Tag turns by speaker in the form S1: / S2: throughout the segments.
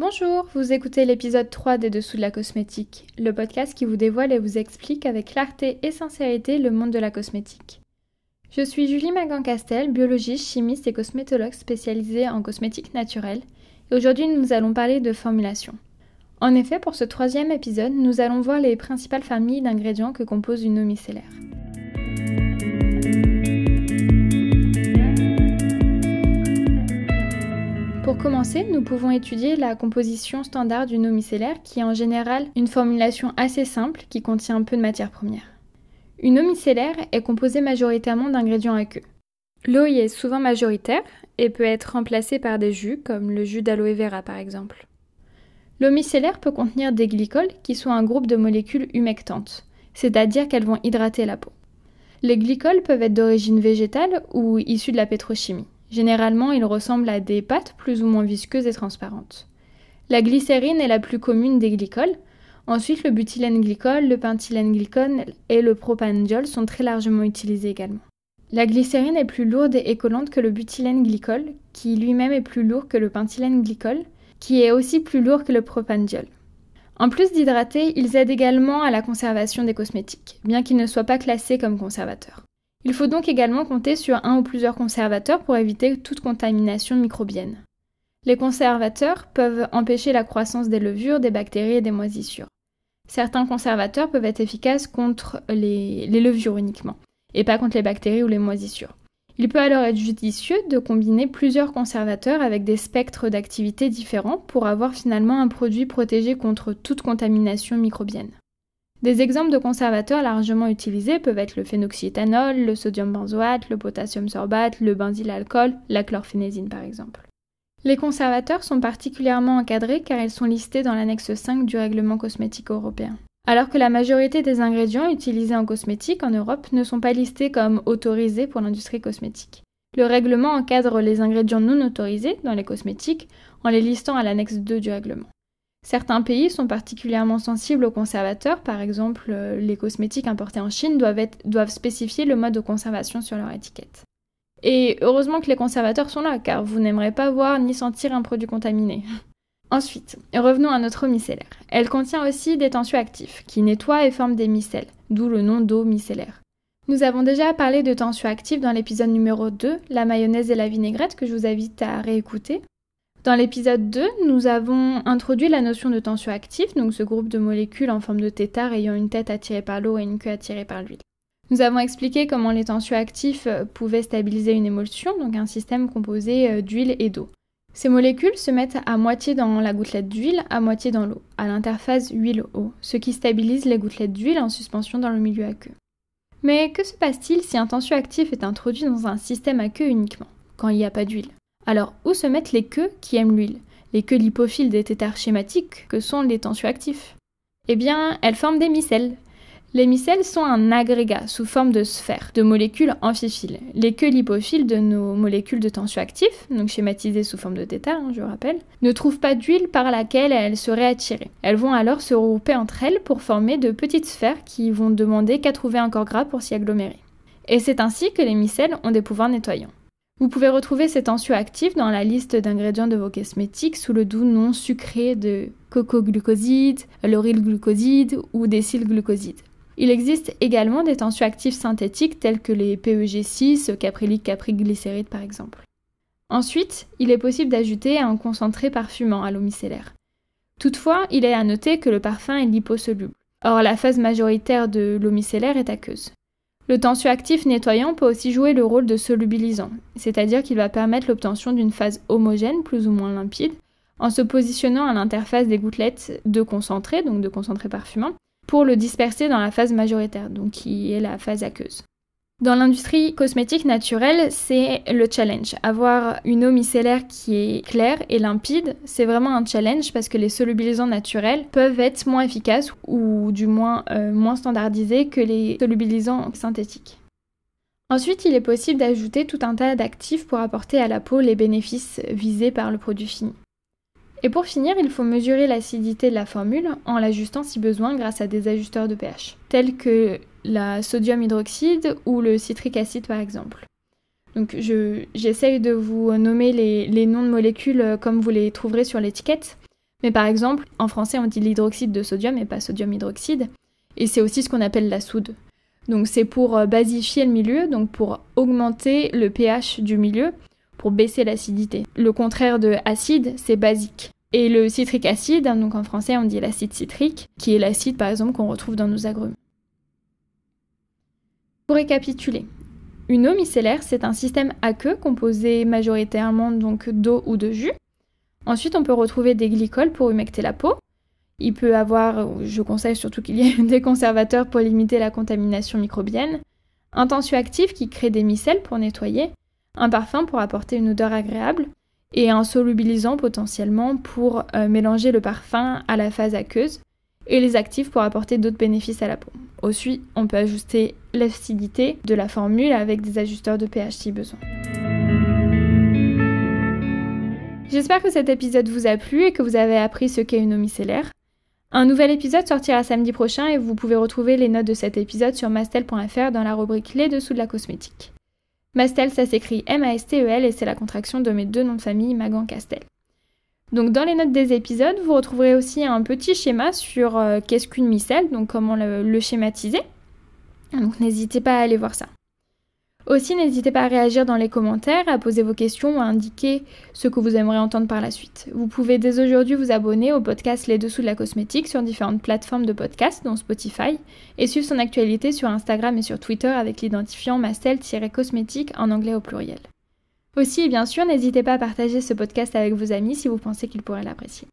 S1: Bonjour, vous écoutez l'épisode 3 des Dessous de la cosmétique, le podcast qui vous dévoile et vous explique avec clarté et sincérité le monde de la cosmétique. Je suis Julie Magan-Castel, biologiste, chimiste et cosmétologue spécialisée en cosmétique naturelle, et aujourd'hui nous allons parler de formulation. En effet, pour ce troisième épisode, nous allons voir les principales familles d'ingrédients que compose une eau micellaire. Nous pouvons étudier la composition standard d'une eau micellaire qui est en général une formulation assez simple qui contient peu de matières premières. Une eau micellaire est composée majoritairement d'ingrédients aqueux. L'eau y est souvent majoritaire et peut être remplacée par des jus comme le jus d'aloe vera par exemple. L'eau micellaire peut contenir des glycols qui sont un groupe de molécules humectantes, c'est-à-dire qu'elles vont hydrater la peau. Les glycols peuvent être d'origine végétale ou issus de la pétrochimie. Généralement, ils ressemblent à des pâtes plus ou moins visqueuses et transparentes. La glycérine est la plus commune des glycols. Ensuite, le butylène glycol, le pentylène glycol et le propandiol sont très largement utilisés également. La glycérine est plus lourde et collante que le butylène glycol, qui lui-même est plus lourd que le pentylène glycol, qui est aussi plus lourd que le propandiol. En plus d'hydrater, ils aident également à la conservation des cosmétiques, bien qu'ils ne soient pas classés comme conservateurs. Il faut donc également compter sur un ou plusieurs conservateurs pour éviter toute contamination microbienne. Les conservateurs peuvent empêcher la croissance des levures, des bactéries et des moisissures. Certains conservateurs peuvent être efficaces contre les, levures uniquement, et pas contre les bactéries ou les moisissures. Il peut alors être judicieux de combiner plusieurs conservateurs avec des spectres d'activité différents pour avoir finalement un produit protégé contre toute contamination microbienne. Des exemples de conservateurs largement utilisés peuvent être le phénoxyéthanol, le sodium benzoate, le potassium sorbate, le benzylalcool, la chlorphénésine par exemple. Les conservateurs sont particulièrement encadrés car ils sont listés dans l'annexe 5 du règlement cosmétique européen. Alors que la majorité des ingrédients utilisés en cosmétique en Europe ne sont pas listés comme autorisés pour l'industrie cosmétique. Le règlement encadre les ingrédients non autorisés dans les cosmétiques en les listant à l'annexe 2 du règlement. Certains pays sont particulièrement sensibles aux conservateurs, par exemple euh, les cosmétiques importés en Chine doivent, spécifier le mode de conservation sur leur étiquette. Et heureusement que les conservateurs sont là, car vous n'aimerez pas voir ni sentir un produit contaminé. Ensuite, revenons à notre eau micellaire. Elle contient aussi des tensioactifs, qui nettoient et forment des micelles, d'où le nom d'eau micellaire. Nous avons déjà parlé de tensioactifs dans l'épisode numéro 2, la mayonnaise et la vinaigrette, que je vous invite à réécouter. Dans l'épisode 2, nous avons introduit la notion de tension active, donc ce groupe de molécules en forme de tétard ayant une tête attirée par l'eau et une queue attirée par l'huile. Nous avons expliqué comment les tensioactifs euh, pouvaient stabiliser une émulsion, donc un système composé euh, d'huile et d'eau. Ces molécules se mettent à moitié dans la gouttelette d'huile, à moitié dans l'eau, à l'interface huile-eau, ce qui stabilise les gouttelettes d'huile en suspension dans le milieu aqueux. Mais que se passe-t-il si un tensioactif est introduit dans un système aqueux uniquement, quand il n'y a pas d'huile? Alors, où se mettent les queues qui aiment l'huile? Les queues lipophiles des tétards schématiques que sont les tensioactifs Eh bien, elles forment des micelles. Les micelles sont un agrégat sous forme de sphère de molécules amphiphiles. Les queues lipophiles de nos molécules de tensioactifs, donc schématisées sous forme de tétard, hein, je rappelle, ne trouvent pas d'huile par laquelle elles seraient attirées. Elles vont alors se regrouper entre elles pour former de petites sphères qui vont demander qu'à trouver un corps gras pour s'y agglomérer. Et c'est ainsi que les micelles ont des pouvoirs nettoyants. Vous pouvez retrouver ces tensioactifs dans la liste d'ingrédients de vos cosmétiques sous le doux nom sucré de coco-glucoside, lauryl glucoside ou décyl-glucoside. Il existe également des tensioactifs synthétiques tels que les PEG6, caprylique capriglycéride par exemple. Ensuite, il est possible d'ajouter un concentré parfumant à l'eau micellaire. Toutefois, il est à noter que le parfum est liposoluble. Or, la phase majoritaire de l'eau micellaire est aqueuse. Le tensioactif nettoyant peut aussi jouer le rôle de solubilisant, c'est-à-dire qu'il va permettre l'obtention d'une phase homogène plus ou moins limpide en se positionnant à l'interface des gouttelettes de concentré, donc de concentré parfumant, pour le disperser dans la phase majoritaire, donc qui est la phase aqueuse. Dans l'industrie cosmétique naturelle, c'est le challenge. Avoir une eau micellaire qui est claire et limpide, c'est vraiment un challenge parce que les solubilisants naturels peuvent être moins efficaces ou du moins euh, moins standardisés que les solubilisants synthétiques. Ensuite, il est possible d'ajouter tout un tas d'actifs pour apporter à la peau les bénéfices visés par le produit fini. Et pour finir, il faut mesurer l'acidité de la formule en l'ajustant si besoin grâce à des ajusteurs de pH, tels que la sodium hydroxyde ou le citrique acide par exemple. Donc j'essaye de vous nommer les, noms de molécules euh, comme vous les trouverez sur l'étiquette. Mais par exemple, en français, on dit l'hydroxyde de sodium et pas sodium hydroxyde. Et c'est aussi ce qu'on appelle la soude. Donc c'est pour euh, basifier le milieu, donc pour augmenter le pH du milieu, pour baisser l'acidité. Le contraire de acide, c'est basique. Et le citrique acide, donc en français on dit l'acide citrique, qui est l'acide par exemple qu'on retrouve dans nos agrumes. Pour récapituler, une eau micellaire, c'est un système aqueux composé majoritairement donc d'eau ou de jus. Ensuite, on peut retrouver des glycols pour humecter la peau. Il peut avoir, je conseille surtout qu'il y ait des conservateurs pour limiter la contamination microbienne, un tensioactif qui crée des micelles pour nettoyer, un parfum pour apporter une odeur agréable, et un solubilisant potentiellement pour euh, mélanger le parfum à la phase aqueuse, et les actifs pour apporter d'autres bénéfices à la peau. Ensuite, on peut ajuster l'acidité de la formule avec des ajusteurs de pH si besoin. J'espère que cet épisode vous a plu et que vous avez appris ce qu'est une eau. Un nouvel épisode sortira samedi prochain et vous pouvez retrouver les notes de cet épisode sur mastel.fr dans la rubrique Les dessous de la cosmétique. Mastel, ça s'écrit M-A-S-T-E-L et c'est la contraction de mes deux noms de famille, Magan Castel. Donc dans les notes des épisodes, vous retrouverez aussi un petit schéma sur euh, qu'est-ce qu'une micelle, donc comment le schématiser. Donc n'hésitez pas à aller voir ça. Aussi, n'hésitez pas à réagir dans les commentaires, à poser vos questions à indiquer ce que vous aimeriez entendre par la suite. Vous pouvez dès aujourd'hui vous abonner au podcast Les Dessous de la Cosmétique sur différentes plateformes de podcast, dont Spotify, et suivre son actualité sur Instagram et sur Twitter avec l'identifiant mastel-cosmétique en anglais au pluriel. Aussi, bien sûr, n'hésitez pas à partager ce podcast avec vos amis si vous pensez qu'ils pourraient l'apprécier.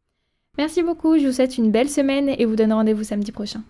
S1: Merci beaucoup, je vous souhaite une belle semaine et vous donne rendez-vous samedi prochain.